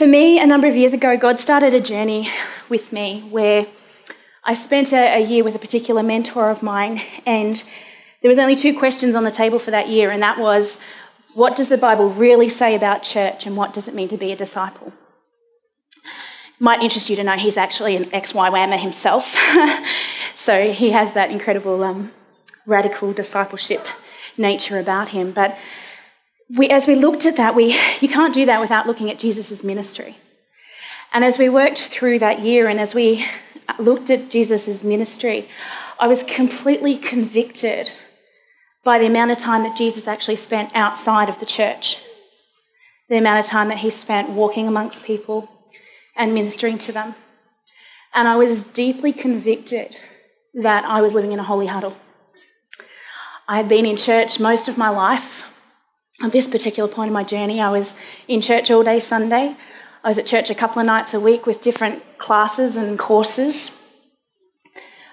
For me, a number of years ago, God started a journey with me where I spent a, a, year with a particular mentor of mine, and there was only two questions on the table for that year, and that was, what does the Bible really say about church, and what does it mean to be a disciple? Might interest you to know he's actually an ex-YWAMer himself, so he has that incredible um, radical discipleship nature about him. But we, as we looked at that, we, you can't do that without looking at Jesus' ministry. And as we worked through that year and as we looked at Jesus' ministry, I was completely convicted by the amount of time that Jesus actually spent outside of the church, the amount of time that he spent walking amongst people and ministering to them. And I was deeply convicted that I was living in a holy huddle. I had been in church most of my life. At this particular point in my journey, I was in church all day Sunday. I was at church a couple of nights a week with different classes and courses.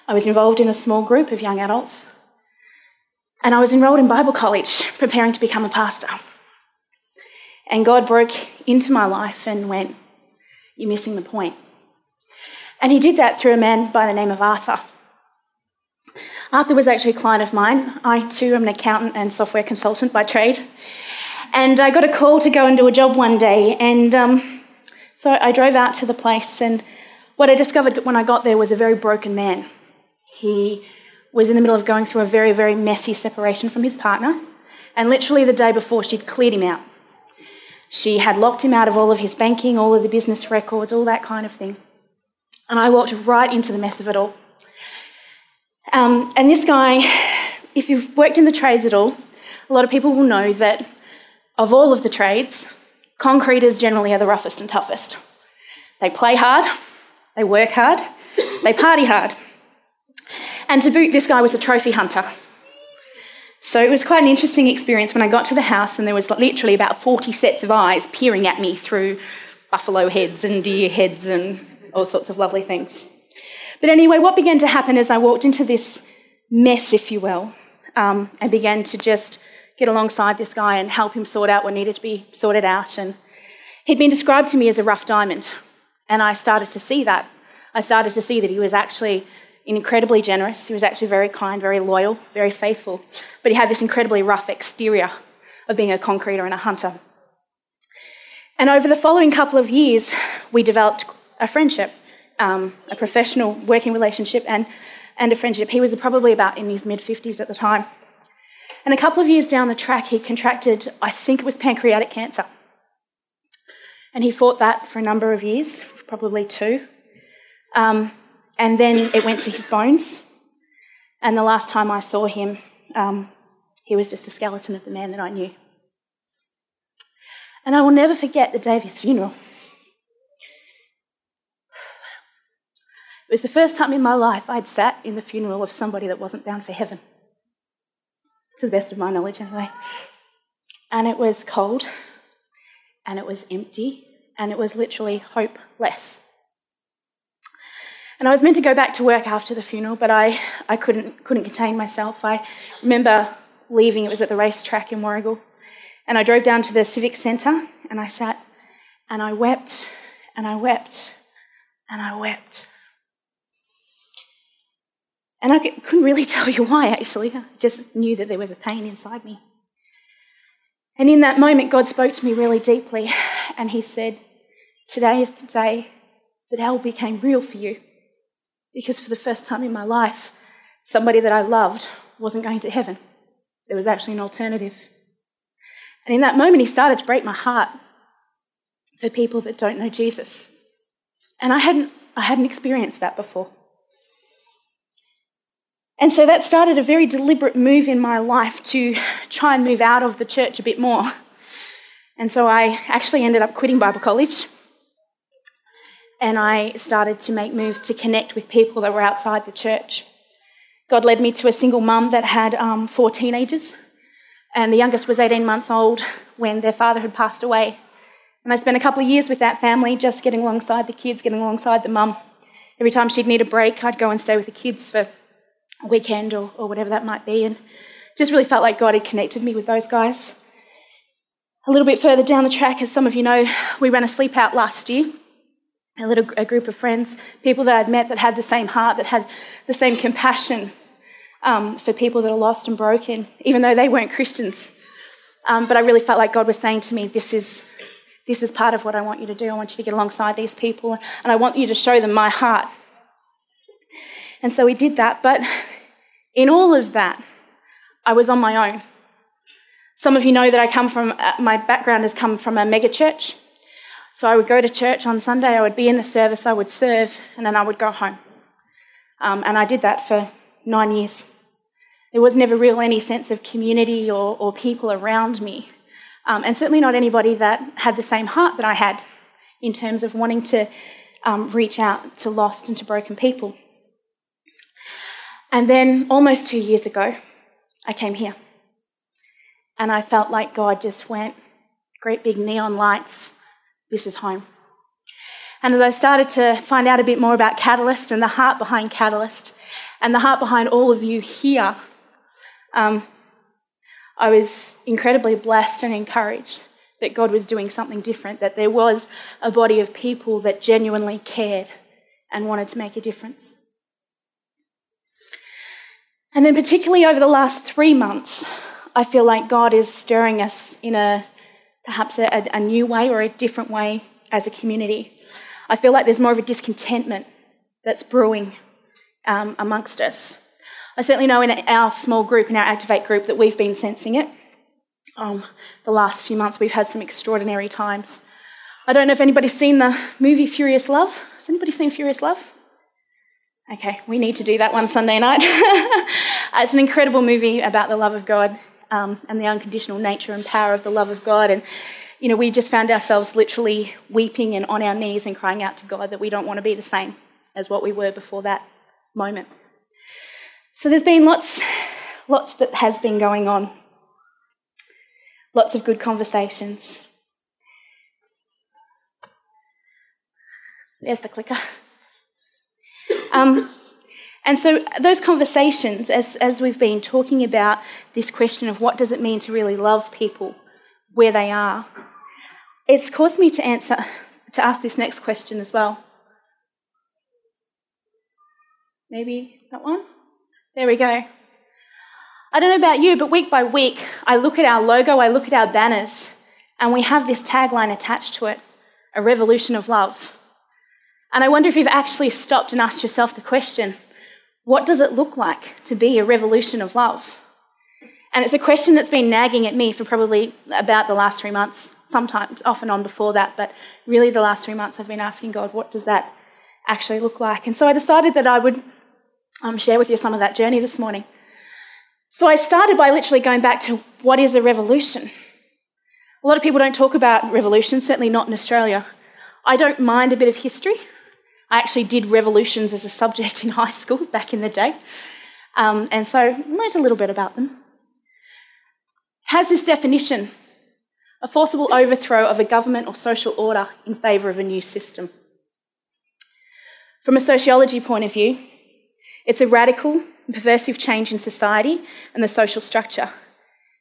I was involved in a small group of young adults. And I was enrolled in Bible college, preparing to become a pastor. And God broke into my life and went, You're missing the point. And He did that through a man by the name of Arthur. Arthur was actually a client of mine. I too am an accountant and software consultant by trade. And I got a call to go and do a job one day. And um, so I drove out to the place. And what I discovered when I got there was a very broken man. He was in the middle of going through a very, very messy separation from his partner. And literally the day before, she'd cleared him out. She had locked him out of all of his banking, all of the business records, all that kind of thing. And I walked right into the mess of it all. Um, and this guy, if you've worked in the trades at all, a lot of people will know that of all of the trades, concreters generally are the roughest and toughest. They play hard, they work hard, they party hard. And to boot, this guy was a trophy hunter. So it was quite an interesting experience when I got to the house and there was literally about 40 sets of eyes peering at me through buffalo heads and deer heads and all sorts of lovely things. But anyway, what began to happen as I walked into this mess, if you will, um, I began to just get alongside this guy and help him sort out what needed to be sorted out. And he'd been described to me as a rough diamond. And I started to see that. I started to see that he was actually incredibly generous. He was actually very kind, very loyal, very faithful. But he had this incredibly rough exterior of being a concreter and a hunter. And over the following couple of years, we developed a friendship um, a professional working relationship and, and a friendship. He was probably about in his mid 50s at the time. And a couple of years down the track, he contracted, I think it was pancreatic cancer. And he fought that for a number of years, probably two. Um, and then it went to his bones. And the last time I saw him, um, he was just a skeleton of the man that I knew. And I will never forget the day of his funeral. It was the first time in my life I'd sat in the funeral of somebody that wasn't bound for heaven. To the best of my knowledge, anyway. And it was cold, and it was empty, and it was literally hopeless. And I was meant to go back to work after the funeral, but I, I couldn't, couldn't contain myself. I remember leaving, it was at the racetrack in Warragul, and I drove down to the Civic Centre and I sat and I wept and I wept and I wept. And I couldn't really tell you why, actually. I just knew that there was a pain inside me. And in that moment, God spoke to me really deeply, and He said, Today is the day that hell became real for you. Because for the first time in my life, somebody that I loved wasn't going to heaven. There was actually an alternative. And in that moment, He started to break my heart for people that don't know Jesus. And I hadn't, I hadn't experienced that before. And so that started a very deliberate move in my life to try and move out of the church a bit more. And so I actually ended up quitting Bible college and I started to make moves to connect with people that were outside the church. God led me to a single mum that had um, four teenagers, and the youngest was 18 months old when their father had passed away. And I spent a couple of years with that family, just getting alongside the kids, getting alongside the mum. Every time she'd need a break, I'd go and stay with the kids for weekend or, or whatever that might be. And just really felt like God had connected me with those guys. A little bit further down the track, as some of you know, we ran a sleep out last year. A little a group of friends, people that I'd met that had the same heart, that had the same compassion um, for people that are lost and broken, even though they weren't Christians. Um, but I really felt like God was saying to me, "This is this is part of what I want you to do. I want you to get alongside these people, and I want you to show them my heart." And so we did that. But in all of that, I was on my own. Some of you know that I come from, uh, my background has come from a mega church. So I would go to church on Sunday, I would be in the service, I would serve, and then I would go home. Um, and I did that for nine years. There was never real any sense of community or, or people around me. Um, and certainly not anybody that had the same heart that I had in terms of wanting to um, reach out to lost and to broken people. And then almost two years ago, I came here. And I felt like God just went, great big neon lights, this is home. And as I started to find out a bit more about Catalyst and the heart behind Catalyst and the heart behind all of you here, um, I was incredibly blessed and encouraged that God was doing something different, that there was a body of people that genuinely cared and wanted to make a difference. And then, particularly over the last three months, I feel like God is stirring us in a perhaps a, a, new way or a different way as a community. I feel like there's more of a discontentment that's brewing um, amongst us. I certainly know in our small group, in our Activate group, that we've been sensing it. Um, the last few months, we've had some extraordinary times. I don't know if anybody's seen the movie Furious Love. Has anybody seen Furious Love? Okay, we need to do that one Sunday night. it's an incredible movie about the love of God um, and the unconditional nature and power of the love of God. And, you know, we just found ourselves literally weeping and on our knees and crying out to God that we don't want to be the same as what we were before that moment. So there's been lots, lots that has been going on, lots of good conversations. There's the clicker. Um, and so those conversations, as, as we've been talking about this question of what does it mean to really love people where they are, it's caused me to answer to ask this next question as well. Maybe that one? There we go. I don't know about you, but week by week, I look at our logo, I look at our banners, and we have this tagline attached to it a revolution of love. And I wonder if you've actually stopped and asked yourself the question what does it look like to be a revolution of love? And it's a question that's been nagging at me for probably about the last three months, sometimes off and on before that, but really the last three months I've been asking God, what does that actually look like? And so I decided that I would um, share with you some of that journey this morning. So I started by literally going back to what is a revolution? A lot of people don't talk about revolutions, certainly not in Australia. I don't mind a bit of history. I actually did revolutions as a subject in high school back in the day, um, and so learnt a little bit about them. Has this definition a forcible overthrow of a government or social order in favour of a new system. From a sociology point of view, it's a radical perversive change in society and the social structure,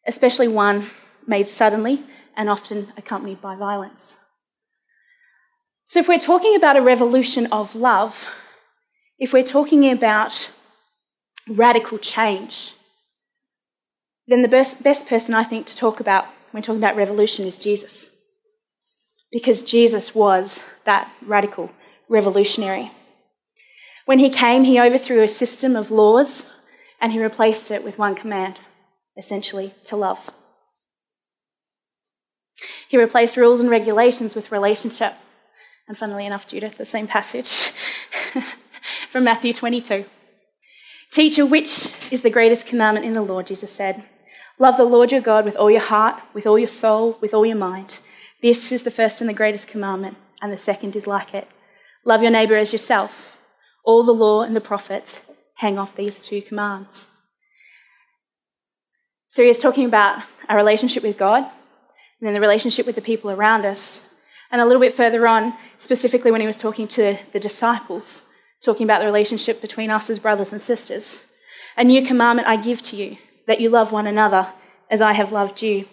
especially one made suddenly and often accompanied by violence. So, if we're talking about a revolution of love, if we're talking about radical change, then the best, best person I think to talk about when talking about revolution is Jesus. Because Jesus was that radical revolutionary. When he came, he overthrew a system of laws and he replaced it with one command, essentially, to love. He replaced rules and regulations with relationship. And funnily enough, Judith, the same passage from Matthew 22. Teacher, which is the greatest commandment in the Lord? Jesus said. Love the Lord your God with all your heart, with all your soul, with all your mind. This is the first and the greatest commandment, and the second is like it. Love your neighbour as yourself. All the law and the prophets hang off these two commands. So he is talking about our relationship with God and then the relationship with the people around us and a little bit further on, specifically when he was talking to the disciples, talking about the relationship between us as brothers and sisters. A new commandment I give to you, that you love one another as I have loved you.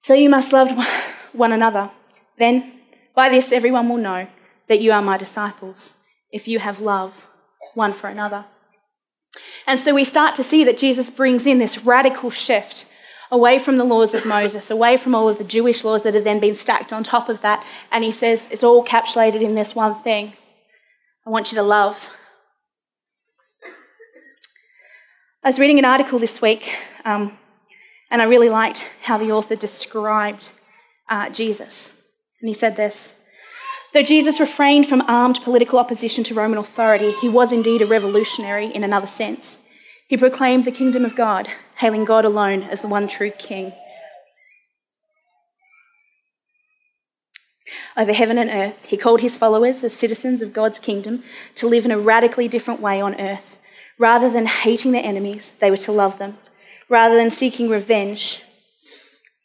So you must love one another. Then, by this, everyone will know that you are my disciples, if you have love one for another. And so we start to see that Jesus brings in this radical shift away from the laws of Moses, away from all of the Jewish laws that have then been stacked on top of that. And he says it's all capsulated in this one thing I want you to love. I was reading an article this week, um, and I really liked how the author described uh, Jesus. And he said this Though Jesus refrained from armed political opposition to Roman authority, he was indeed a revolutionary in another sense. He proclaimed the kingdom of God, hailing God alone as the one true king. Over heaven and earth, he called his followers as citizens of God's kingdom to live in a radically different way on earth. Rather than hating their enemies, they were to love them. Rather than seeking revenge,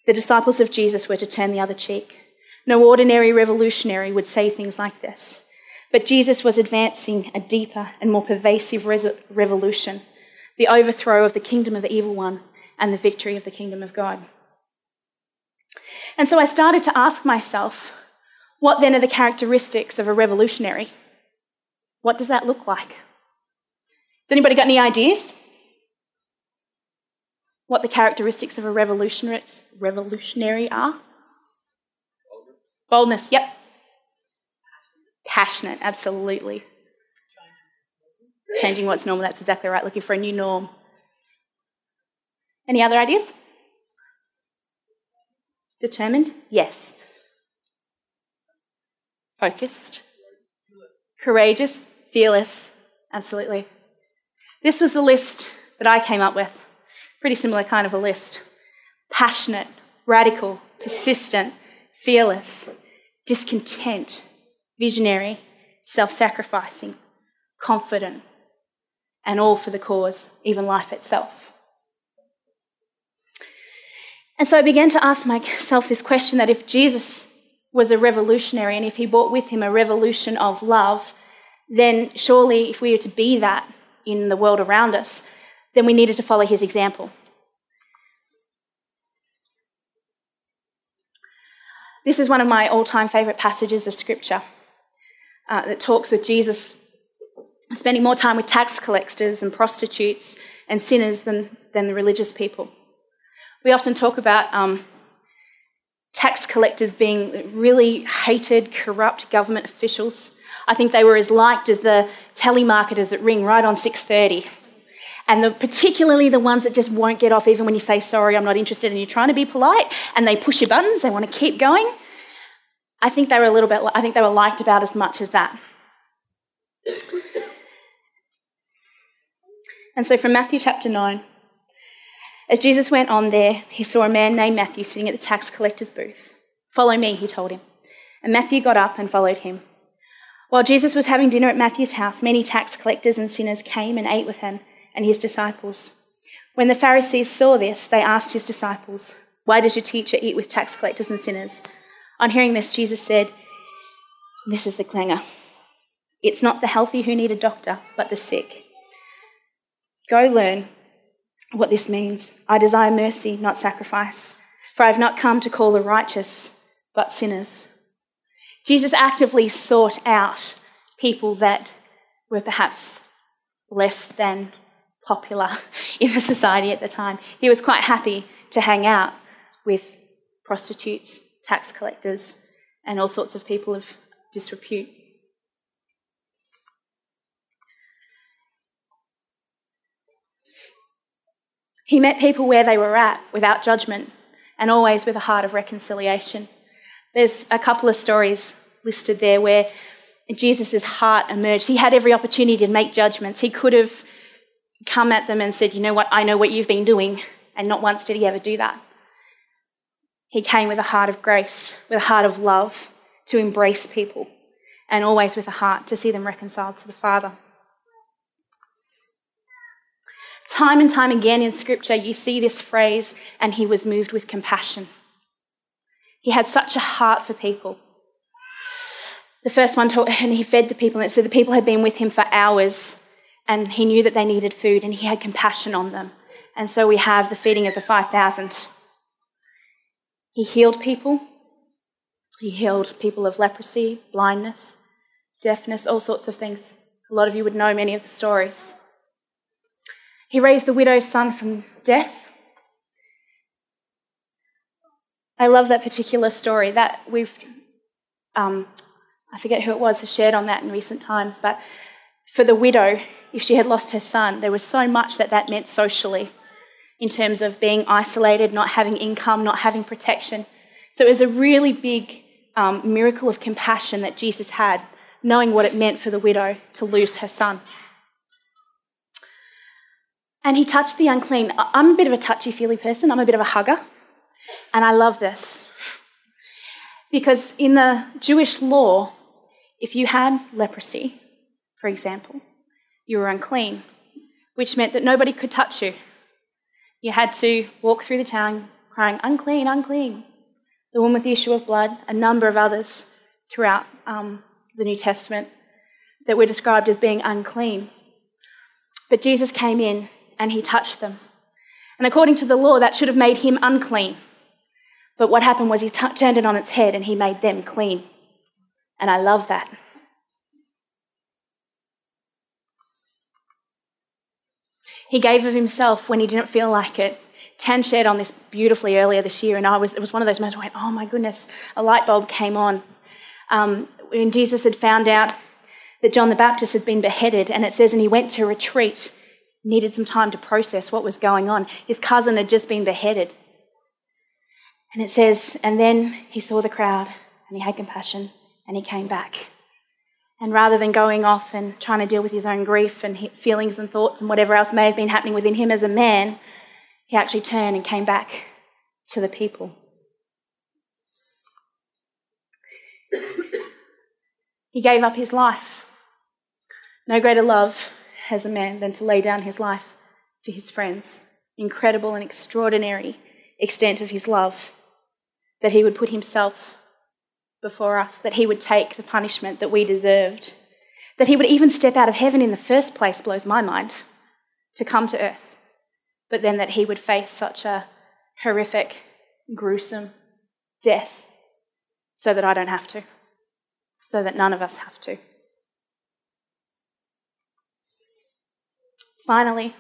the disciples of Jesus were to turn the other cheek. No ordinary revolutionary would say things like this. But Jesus was advancing a deeper and more pervasive revolution the overthrow of the kingdom of the evil one and the victory of the kingdom of God. And so I started to ask myself, what then are the characteristics of a revolutionary? What does that look like? Has anybody got any ideas? What the characteristics of a revolutionary, are? Boldness, yep. Passionate, absolutely. Changing what's normal, that's exactly right. Looking for a new norm. Any other ideas? Determined? Yes. Focused? Courageous? Fearless? Absolutely. This was the list that I came up with. Pretty similar kind of a list. Passionate, radical, persistent, fearless, discontent, visionary, self sacrificing, confident, and all for the cause, even life itself. And so I began to ask myself this question that if Jesus was a revolutionary and if he brought with him a revolution of love, then surely if we were to be that in the world around us, then we needed to follow his example. This is one of my all time favourite passages of Scripture uh, that talks with Jesus spending more time with tax collectors and prostitutes and sinners than, than the religious people. We often talk about um, tax collectors being really hated, corrupt government officials. I think they were as liked as the telemarketers that ring right on 6:30. And the, particularly the ones that just won't get off even when you say sorry, I'm not interested, and you're trying to be polite, and they push your buttons, they want to keep going. I think they were a little bit. I think they were liked about as much as that. And so from Matthew chapter 9, as Jesus went on there, he saw a man named Matthew sitting at the tax collector's booth. Follow me, he told him. And Matthew got up and followed him. While Jesus was having dinner at Matthew's house, many tax collectors and sinners came and ate with him and his disciples. When the Pharisees saw this, they asked his disciples, Why does your teacher eat with tax collectors and sinners? On hearing this, Jesus said, This is the clangor. It's not the healthy who need a doctor, but the sick. Go learn what this means. I desire mercy, not sacrifice, for I have not come to call the righteous, but sinners. Jesus actively sought out people that were perhaps less than popular in the society at the time. He was quite happy to hang out with prostitutes, tax collectors, and all sorts of people of disrepute. He met people where they were at without judgment and always with a heart of reconciliation. There's a couple of stories listed there where Jesus' heart emerged. He had every opportunity to make judgments. He could have come at them and said, You know what, I know what you've been doing. And not once did he ever do that. He came with a heart of grace, with a heart of love to embrace people, and always with a heart to see them reconciled to the Father. Time and time again in Scripture, you see this phrase, and he was moved with compassion. He had such a heart for people. The first one, told, and he fed the people, and so the people had been with him for hours, and he knew that they needed food, and he had compassion on them. And so we have the feeding of the 5,000. He healed people. He healed people of leprosy, blindness, deafness, all sorts of things. A lot of you would know many of the stories. He raised the widow's son from death. I love that particular story that we've, um, I forget who it was, has shared on that in recent times, but for the widow, if she had lost her son, there was so much that that meant socially in terms of being isolated, not having income, not having protection. So it was a really big um, miracle of compassion that Jesus had, knowing what it meant for the widow to lose her son. And he touched the unclean. I'm a bit of a touchy feely person, I'm a bit of a hugger, and I love this. Because in the Jewish law, if you had leprosy, for example, you were unclean, which meant that nobody could touch you. You had to walk through the town crying, unclean, unclean. The woman with the issue of blood, a number of others throughout um, the New Testament that were described as being unclean. But Jesus came in and he touched them. And according to the law, that should have made him unclean. But what happened was he t- turned it on its head and he made them clean. And I love that. He gave of himself when he didn't feel like it. Tan shared on this beautifully earlier this year, and I was, it was one of those moments where I went, oh my goodness, a light bulb came on. Um, when Jesus had found out that John the Baptist had been beheaded, and it says, and he went to retreat, needed some time to process what was going on. His cousin had just been beheaded. And it says, and then he saw the crowd, and he had compassion, and he came back. And rather than going off and trying to deal with his own grief and feelings and thoughts and whatever else may have been happening within him as a man, he actually turned and came back to the people. he gave up his life. No greater love has a man than to lay down his life for his friends. Incredible and extraordinary extent of his love that he would put himself before us, that he would take the punishment that we deserved, that he would even step out of heaven in the first place blows my mind to come to earth, but then that he would face such a horrific, gruesome death so that I don't have to, so that none of us have to. Finally,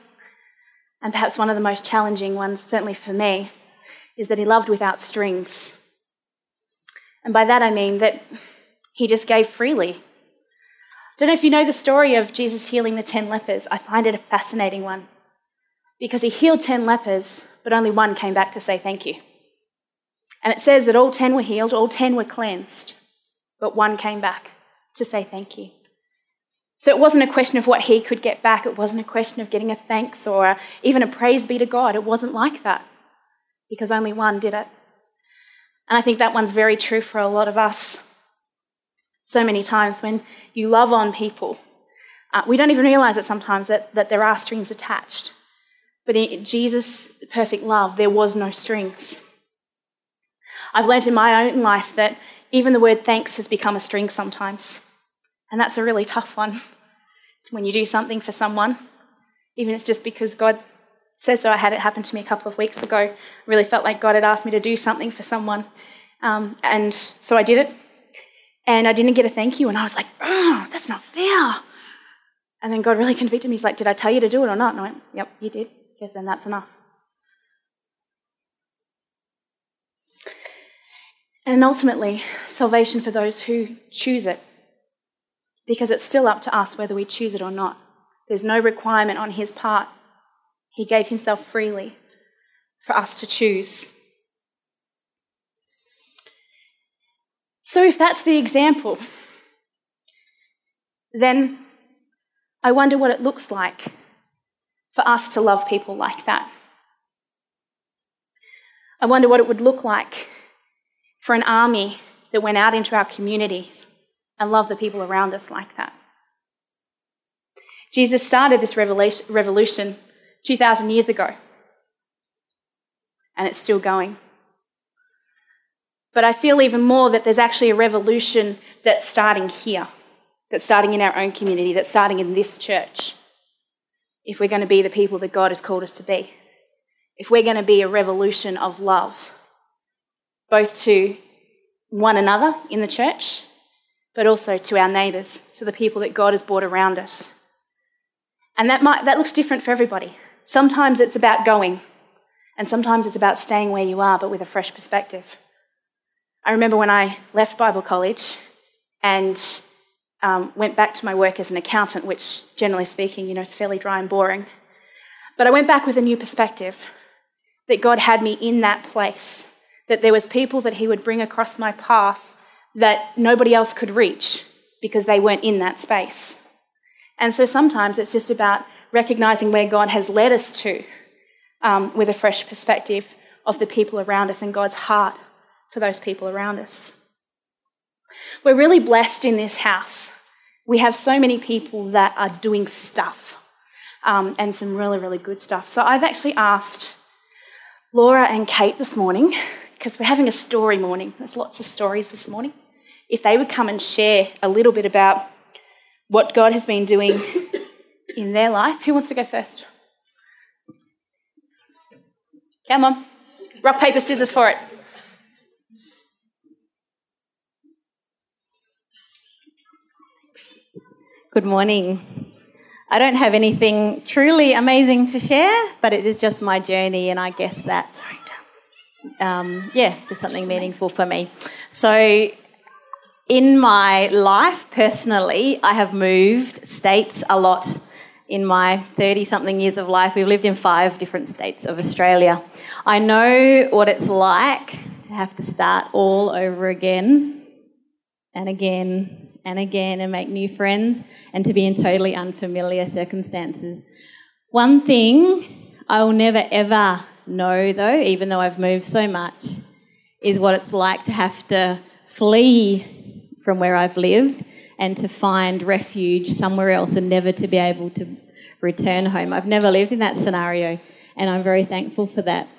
and perhaps one of the most challenging ones, certainly for me, is that he loved without strings. And by that I mean that he just gave freely. I don't know if you know the story of Jesus healing the 10 lepers. I find it a fascinating one because he healed 10 lepers, but only one came back to say thank you. And it says that all 10 were healed, all 10 were cleansed, but one came back to say thank you. So it wasn't a question of what he could get back. It wasn't a question of getting a thanks or even a praise be to God. It wasn't like that because only one did it. And I think that one's very true for a lot of us. So many times when you love on people, uh, we don't even realize it sometimes that, that there are strings attached. But in Jesus' perfect love, there was no strings. I've learned in my own life that even the word thanks has become a string sometimes. And that's a really tough one when you do something for someone, even if it's just because God says so. I had it happen to me a couple of weeks ago. I really felt like God had asked me to do something for someone. Um, and so I did it. And I didn't get a thank you. And I was like, oh, that's not fair. And then God really convicted me. He's like, Did I tell you to do it or not? And I went, Yep, you did. Yes, then that's enough. And ultimately, salvation for those who choose it. Because it's still up to us whether we choose it or not. There's no requirement on His part he gave himself freely for us to choose. So, if that's the example, then I wonder what it looks like for us to love people like that. I wonder what it would look like for an army that went out into our community and love the people around us like that. Jesus started this revolution 2,000 years ago. And it's still going. But I feel even more that there's actually a revolution that's starting here, that's starting in our own community, that's starting in this church. If we're going to be the people that God has called us to be, if we're going to be a revolution of love, both to one another in the church, but also to our neighbours, to the people that God has brought around us. And that, might, that looks different for everybody. Sometimes it's about going, and sometimes it's about staying where you are, but with a fresh perspective. I remember when I left Bible college and um, went back to my work as an accountant, which, generally speaking, you know, is fairly dry and boring. But I went back with a new perspective that God had me in that place, that there was people that He would bring across my path that nobody else could reach because they weren't in that space. And so sometimes it's just about recognizing where God has led us to um, with a fresh perspective of the people around us and God's heart for those people around us. We're really blessed in this house. We have so many people that are doing stuff um, and some really, really good stuff. So I've actually asked Laura and Kate this morning, because we're having a story morning, there's lots of stories this morning, if they would come and share a little bit about what God has been doing in their life. Who wants to go first? Come on. Rock, paper, scissors for it. Good morning. I don't have anything truly amazing to share, but it is just my journey, and I guess that's, um, yeah, just something meaningful for me. So, in my life personally, I have moved states a lot. In my 30 something years of life, we've lived in five different states of Australia. I know what it's like to have to start all over again and again and again and make new friends and to be in totally unfamiliar circumstances. One thing I will never ever know, though, even though I've moved so much, is what it's like to have to flee from where I've lived and to find refuge somewhere else and never to be able to return home. I've never lived in that scenario, and I'm very thankful for that.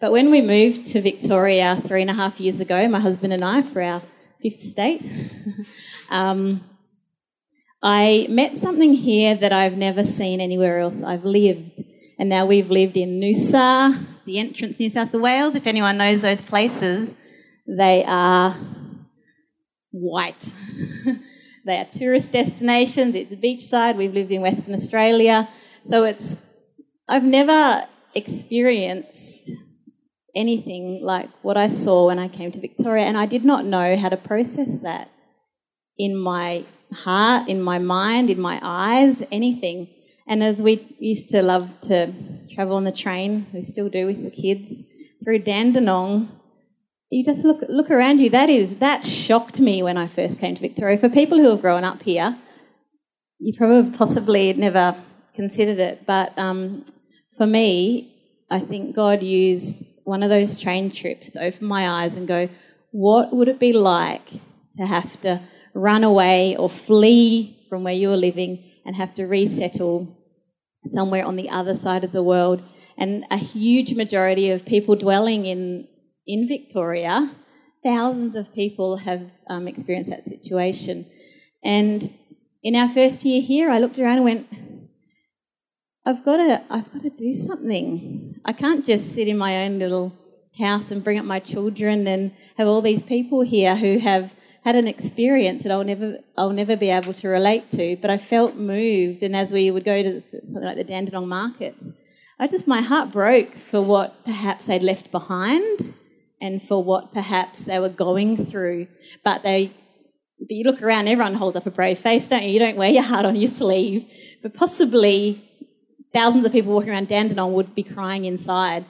But when we moved to Victoria three and a half years ago, my husband and I, for our fifth state, Um, I met something here that I've never seen anywhere else I've lived. And now we've lived in Noosa, the entrance, New South Wales. If anyone knows those places, they are white. they are tourist destinations. It's a beachside. We've lived in Western Australia. So it's, I've never experienced anything like what I saw when I came to Victoria, and I did not know how to process that in my heart, in my mind, in my eyes, anything. And as we used to love to travel on the train, we still do with the kids, through Dandenong, you just look look around you. That is that shocked me when I first came to Victoria. For people who have grown up here, you probably possibly never considered it, but um, for me, I think God used one of those train trips to open my eyes and go, what would it be like to have to run away or flee from where you're living and have to resettle somewhere on the other side of the world. And a huge majority of people dwelling in, in Victoria, thousands of people have um, experienced that situation. And in our first year here, I looked around and went, I've got to, I've got to do something. I can't just sit in my own little house and bring up my children and have all these people here who have had an experience that I'll never I'll never be able to relate to, but I felt moved. And as we would go to something like the Dandenong markets, I just my heart broke for what perhaps they'd left behind and for what perhaps they were going through. But they but you look around, everyone holds up a brave face, don't you? You don't wear your heart on your sleeve. But possibly thousands of people walking around Dandenong would be crying inside.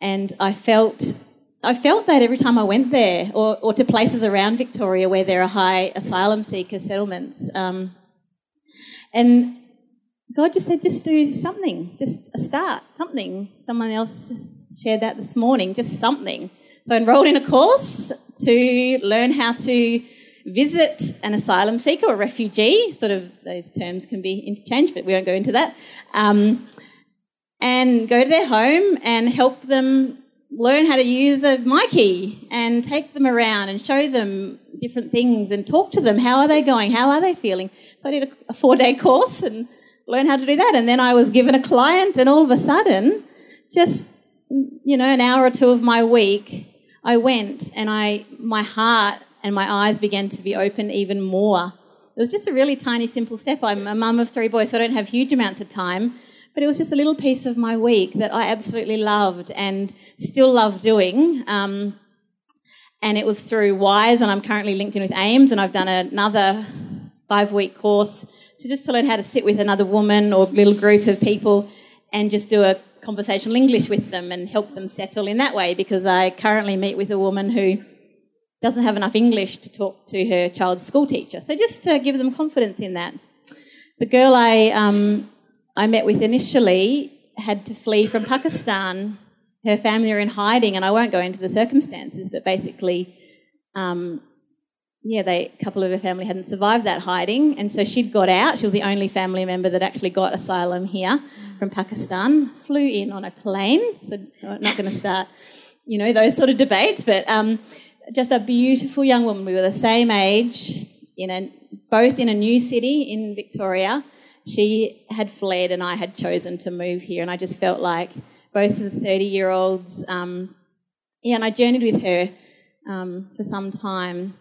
And I felt I felt that every time I went there, or, or to places around Victoria where there are high asylum seeker settlements. Um, and God just said, just do something, just a start, something. Someone else shared that this morning, just something. So I enrolled in a course to learn how to visit an asylum seeker or refugee. Sort of those terms can be interchanged, but we won't go into that. Um, and go to their home and help them learn how to use a myki and take them around and show them different things and talk to them. How are they going? How are they feeling? So I did a, a four day course and learned how to do that. And then I was given a client, and all of a sudden, just you know, an hour or two of my week, I went and I, my heart and my eyes began to be open even more. It was just a really tiny, simple step. I'm a mum of three boys, so I don't have huge amounts of time, but it was just a little piece of my week that I absolutely loved and still love doing. Um, and it was through WISE, and I'm currently linked in with AMES, and I've done another five week course to just to learn how to sit with another woman or little group of people and just do a conversational English with them and help them settle in that way because I currently meet with a woman who doesn't have enough English to talk to her child's school teacher. So just to give them confidence in that. The girl I, um, I met with initially had to flee from Pakistan. Her family are in hiding, and I won't go into the circumstances, but basically, um, yeah, they, a couple of her family hadn't survived that hiding, and so she'd got out. She was the only family member that actually got asylum here from Pakistan. Flew in on a plane, so I'm not going to start, you know, those sort of debates. But um, just a beautiful young woman. We were the same age, in a, both in a new city in Victoria. She had fled, and I had chosen to move here, and I just felt like both as 30 year olds. Um, yeah, and I journeyed with her um, for some time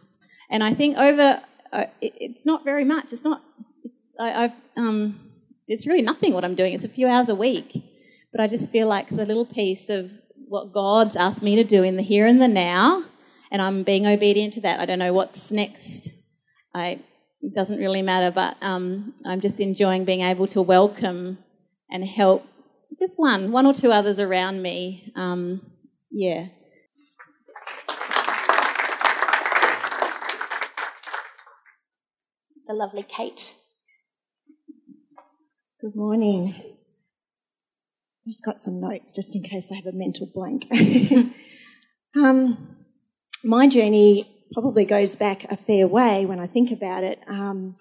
and I think over, uh, it, it's not very much. It's not, it's, I, I've, um, it's really nothing what I'm doing. It's a few hours a week. But I just feel like the little piece of what God's asked me to do in the here and the now, and I'm being obedient to that. I don't know what's next. I, it doesn't really matter, but um, I'm just enjoying being able to welcome and help just one, one or two others around me. Um, yeah, the lovely Kate. Good morning. Just got some notes just in case I have a mental blank. um, my journey probably goes back a fair way when I think about it. Um,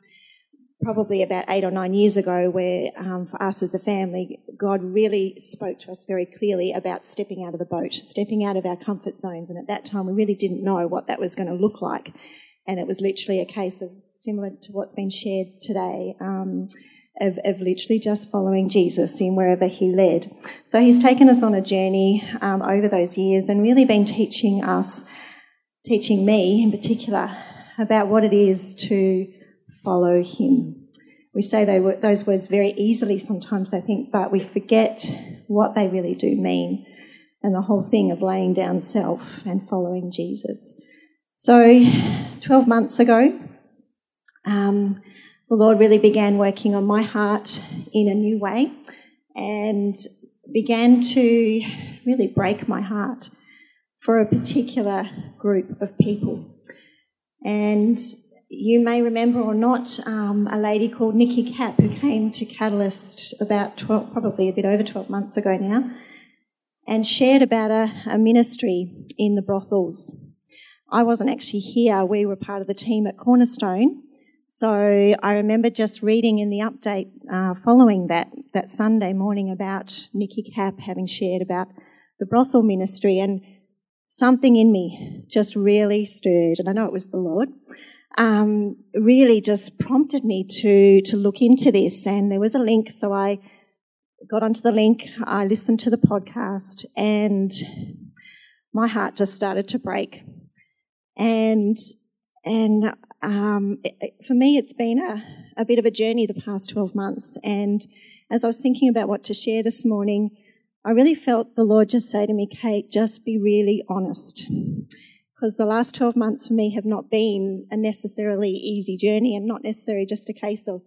probably about eight or nine years ago, where um, for us as a family, God really spoke to us very clearly about stepping out of the boat, stepping out of our comfort zones. And at that time, we really didn't know what that was going to look like. And it was literally a case of similar to what's been shared today. Um, of, of, literally just following Jesus in wherever he led. So he's taken us on a journey um, over those years and really been teaching us, teaching me in particular, about what it is to follow him. We say those words very easily sometimes, I think, but we forget what they really do mean and the whole thing of laying down self and following Jesus. So, 12 months ago, um, the Lord really began working on my heart in a new way and began to really break my heart for a particular group of people. And you may remember or not um, a lady called Nikki Cap who came to Catalyst about 12, probably a bit over 12 months ago now, and shared about a, a ministry in the brothels. I wasn't actually here, we were part of the team at Cornerstone, so I remember just reading in the update uh, following that that Sunday morning about Nikki Cap having shared about the brothel ministry, and something in me just really stirred, and I know it was the Lord. Um, really just prompted me to to look into this, and there was a link, so I got onto the link. I listened to the podcast, and my heart just started to break, and and um, it, for me, it's been a, a bit of a journey the past 12 months. And as I was thinking about what to share this morning, I really felt the Lord just say to me, Kate, just be really honest. Because the last 12 months for me have not been a necessarily easy journey and not necessarily just a case of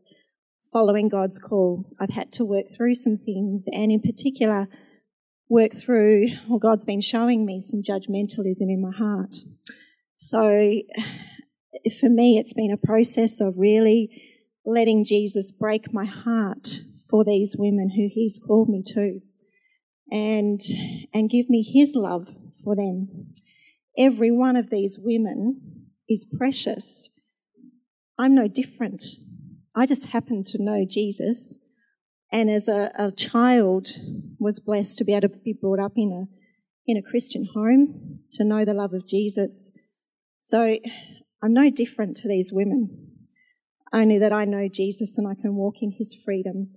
following God's call. I've had to work through some things and, in particular, work through, well, God's been showing me some judgmentalism in my heart. So for me, it's been a process of really letting Jesus break my heart for these women who He's called me to, and and give me His love for them. Every one of these women is precious. I'm no different. I just happen to know Jesus, and as a, a child, was blessed to be able to be brought up in a in a Christian home to know the love of Jesus. So I'm no different to these women, only that I know Jesus and I can walk in his freedom.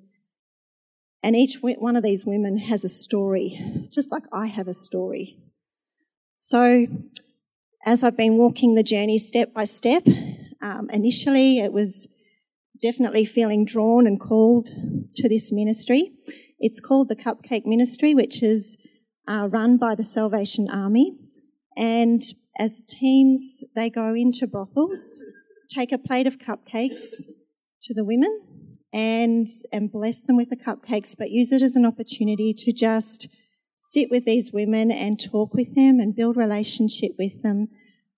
And each one of these women has a story, just like I have a story. So, as I've been walking the journey step by step, um, initially it was definitely feeling drawn and called to this ministry. It's called the Cupcake Ministry, which is uh, run by the Salvation Army. And as teams, they go into brothels, take a plate of cupcakes to the women and, and bless them with the cupcakes, but use it as an opportunity to just sit with these women and talk with them and build relationship with them.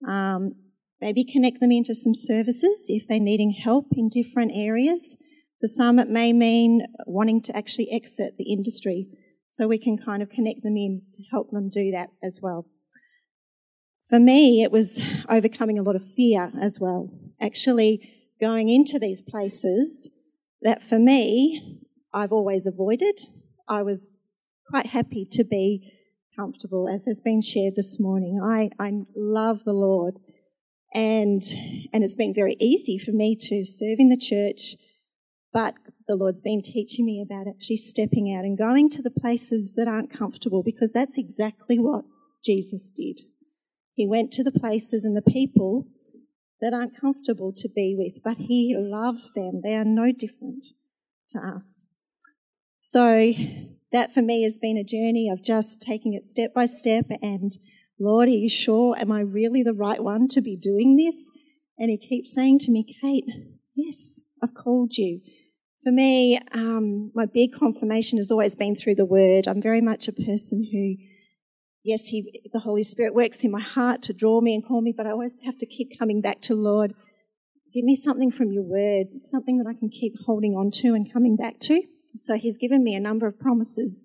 Um, maybe connect them into some services if they're needing help in different areas. For some, it may mean wanting to actually exit the industry. So we can kind of connect them in to help them do that as well. For me, it was overcoming a lot of fear as well. Actually, going into these places that for me, I've always avoided. I was quite happy to be comfortable, as has been shared this morning. I, I love the Lord, and, and it's been very easy for me to serve in the church, but the Lord's been teaching me about actually stepping out and going to the places that aren't comfortable because that's exactly what Jesus did. He went to the places and the people that aren't comfortable to be with, but He loves them. They are no different to us. So, that for me has been a journey of just taking it step by step and, Lord, are you sure? Am I really the right one to be doing this? And He keeps saying to me, Kate, yes, I've called you. For me, um, my big confirmation has always been through the Word. I'm very much a person who yes, he, the Holy Spirit works in my heart to draw me and call me, but I always have to keep coming back to Lord. Give me something from your word, something that I can keep holding on to and coming back to. So he's given me a number of promises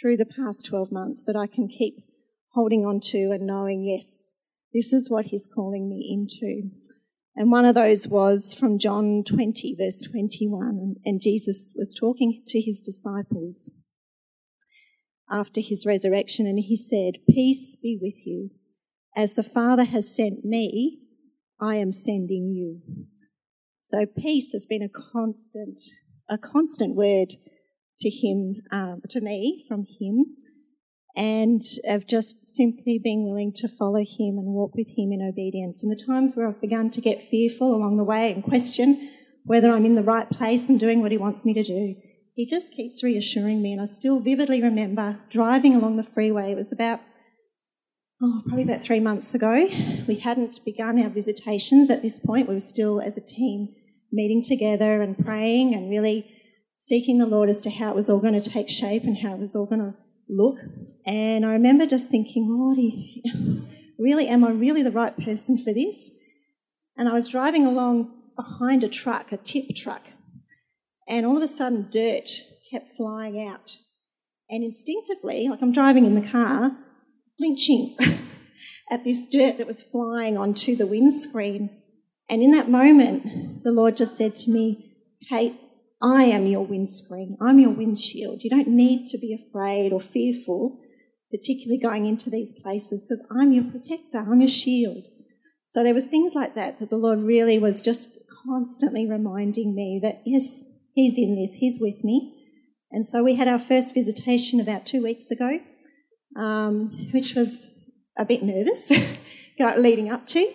through the past 12 months that I can keep holding on to and knowing, yes, this is what he's calling me into. And one of those was from John 20, verse 21. And Jesus was talking to his disciples after his resurrection, and he said, Peace be with you. As the Father has sent me, I am sending you. So peace has been a constant, a constant word to him, um, to me from him, and of just simply being willing to follow him and walk with him in obedience. And the times where I've begun to get fearful along the way and question whether I'm in the right place and doing what he wants me to do, he just keeps reassuring me. And I still vividly remember driving along the freeway. It was about, oh, probably about three months ago. We hadn't begun our visitations at this point. We were still, as a team, meeting together and praying and really seeking the Lord as to how it was all going to take shape and how it was all going to look. And I remember just thinking, Lord, really, am I really the right person for this? And I was driving along behind a truck, a tip truck, and all of a sudden dirt kept flying out. And instinctively, like I'm driving in the car, flinching at this dirt that was flying onto the windscreen. And in that moment, the Lord just said to me, Kate, I am your windscreen. I'm your windshield. You don't need to be afraid or fearful, particularly going into these places, because I'm your protector. I'm your shield. So there was things like that that the Lord really was just constantly reminding me that yes, He's in this, He's with me. And so we had our first visitation about two weeks ago, um, which was a bit nervous leading up to.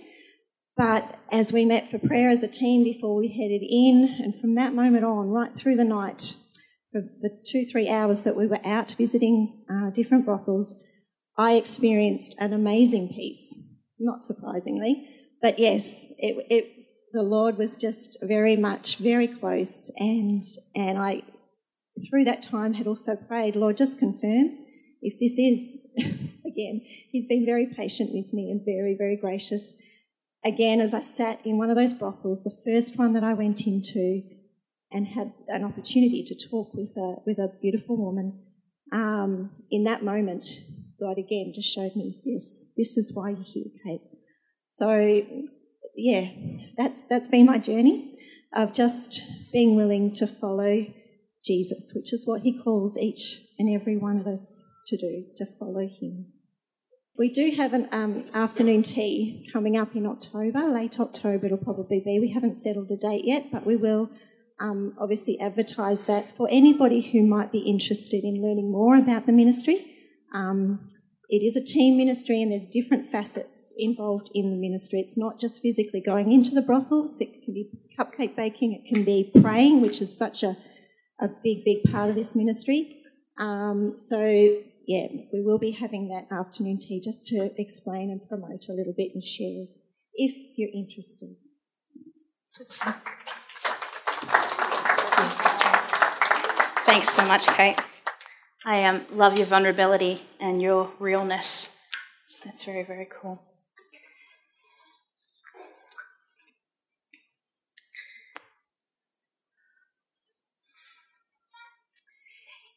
But as we met for prayer as a team before we headed in, and from that moment on, right through the night, for the two, three hours that we were out visiting uh, different brothels, I experienced an amazing peace. Not surprisingly, but yes, it, it the Lord was just very much very close, and and I through that time had also prayed, Lord, just confirm if this is again. He's been very patient with me and very very gracious. Again, as I sat in one of those brothels, the first one that I went into, and had an opportunity to talk with a with a beautiful woman. Um, in that moment, God again just showed me, yes, this is why you're here, Kate. So yeah, that's that's been my journey of just being willing to follow Jesus, which is what he calls each and every one of us to do, to follow him. We do have an um, afternoon tea coming up in October, late October it'll probably be. We haven't settled a date yet, but we will um, obviously advertise that for anybody who might be interested in learning more about the ministry. Um, it is a team ministry and there's different facets involved in the ministry. It's not just physically going into the brothels, it can be cupcake baking, it can be praying, which is such a, a big, big part of this ministry. Um, so, yeah, we will be having that afternoon tea just to explain and promote a little bit and share if you're interested. Thanks so much, Kate. I um, love your vulnerability and your realness. That's very, very cool.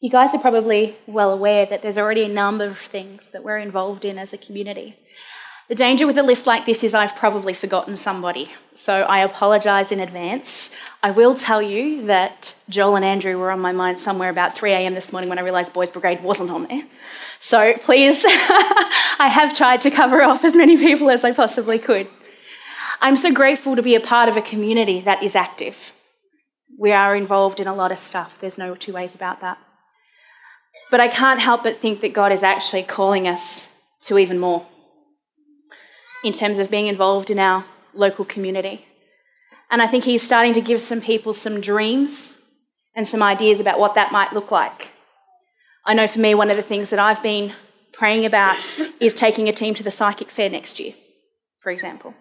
You guys are probably well aware that there's already a number of things that we're involved in as a community. The danger with a list like this is I've probably forgotten somebody, so I apologise in advance. I will tell you that Joel and Andrew were on my mind somewhere about 3 a.m. this morning when I realised Boys Brigade wasn't on there. So please, I have tried to cover off as many people as I possibly could. I'm so grateful to be a part of a community that is active. We are involved in a lot of stuff, there's no two ways about that. But I can't help but think that God is actually calling us to even more in terms of being involved in our local community. And I think he's starting to give some people some dreams and some ideas about what that might look like. I know for me, one of the things that I've been praying about is taking a team to the psychic fair next year, for example.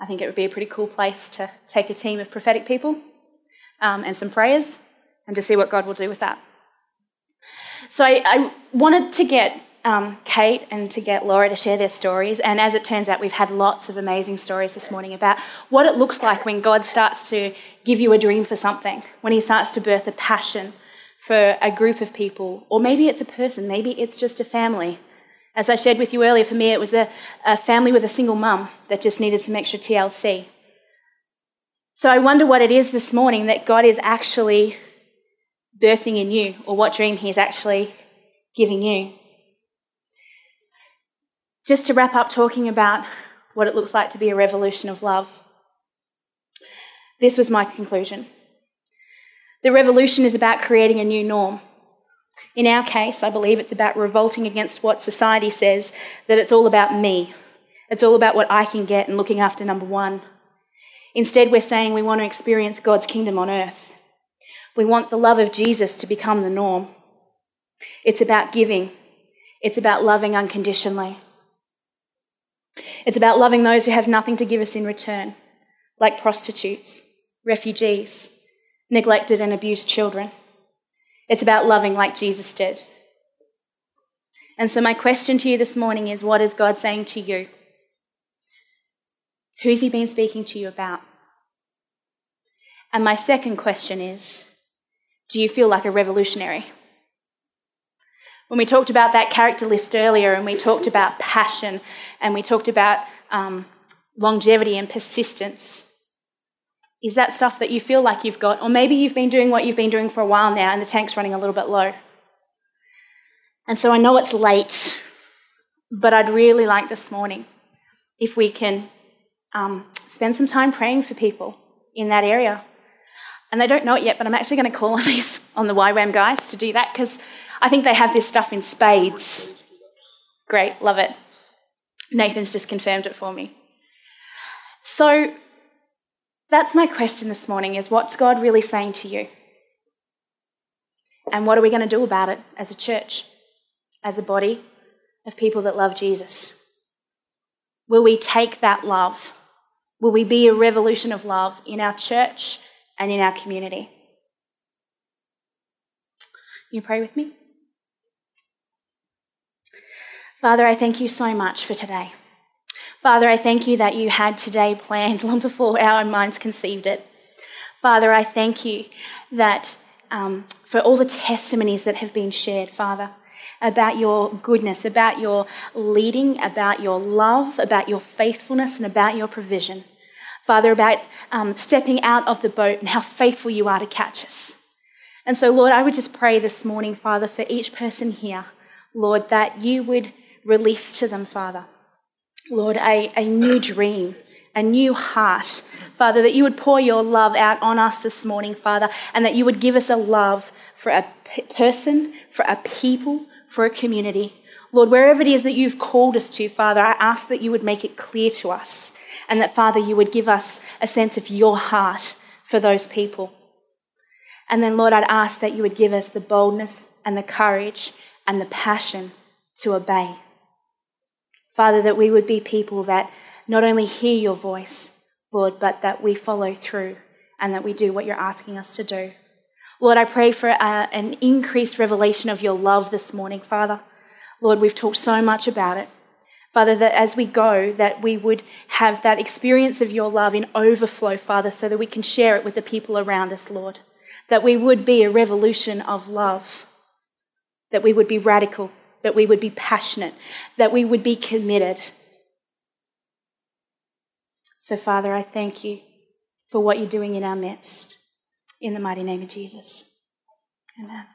I think it would be a pretty cool place to take a team of prophetic people um, and some prayers and to see what God will do with that. So I, I wanted to get um, Kate and to get Laura to share their stories. And as it turns out, we've had lots of amazing stories this morning about what it looks like when God starts to give you a dream for something, when He starts to birth a passion for a group of people, or maybe it's a person, maybe it's just a family. As I shared with you earlier, for me, it was a, a family with a single mum that just needed some extra TLC. So I wonder what it is this morning that God is actually birthing in you, or what dream He's actually giving you just to wrap up talking about what it looks like to be a revolution of love, this was my conclusion. The revolution is about creating a new norm. In our case, I believe it's about revolting against what society says that it's all about me. It's all about what I can get and looking after number one. Instead, we're saying we want to experience God's kingdom on earth. We want the love of Jesus to become the norm. It's about giving, it's about loving unconditionally. It's about loving those who have nothing to give us in return, like prostitutes, refugees, neglected and abused children. It's about loving like Jesus did. And so, my question to you this morning is what is God saying to you? Who's He been speaking to you about? And my second question is do you feel like a revolutionary? When we talked about that character list earlier and we talked about passion and we talked about um, longevity and persistence, is that stuff that you feel like you've got? Or maybe you've been doing what you've been doing for a while now and the tank's running a little bit low. And so I know it's late, but I'd really like this morning if we can um, spend some time praying for people in that area. And they don't know it yet, but I'm actually going to call on these on the YWAM guys to do that because I think they have this stuff in spades. Great, love it. Nathan's just confirmed it for me. So that's my question this morning is what's God really saying to you? And what are we going to do about it as a church, as a body of people that love Jesus? Will we take that love? Will we be a revolution of love in our church and in our community? You pray with me? Father, I thank you so much for today. Father, I thank you that you had today planned long before our minds conceived it. Father, I thank you that um, for all the testimonies that have been shared, Father, about your goodness, about your leading, about your love, about your faithfulness, and about your provision. Father, about um, stepping out of the boat and how faithful you are to catch us. And so, Lord, I would just pray this morning, Father, for each person here, Lord, that you would release to them, Father. Lord, a, a new dream, a new heart. Father, that you would pour your love out on us this morning, Father, and that you would give us a love for a person, for a people, for a community. Lord, wherever it is that you've called us to, Father, I ask that you would make it clear to us and that, Father, you would give us a sense of your heart for those people. And then, Lord, I'd ask that you would give us the boldness and the courage and the passion to obey. Father, that we would be people that not only hear your voice, Lord, but that we follow through and that we do what you're asking us to do. Lord, I pray for uh, an increased revelation of your love this morning, Father. Lord, we've talked so much about it. Father, that as we go, that we would have that experience of your love in overflow, Father, so that we can share it with the people around us, Lord. That we would be a revolution of love. That we would be radical. That we would be passionate. That we would be committed. So, Father, I thank you for what you're doing in our midst. In the mighty name of Jesus. Amen.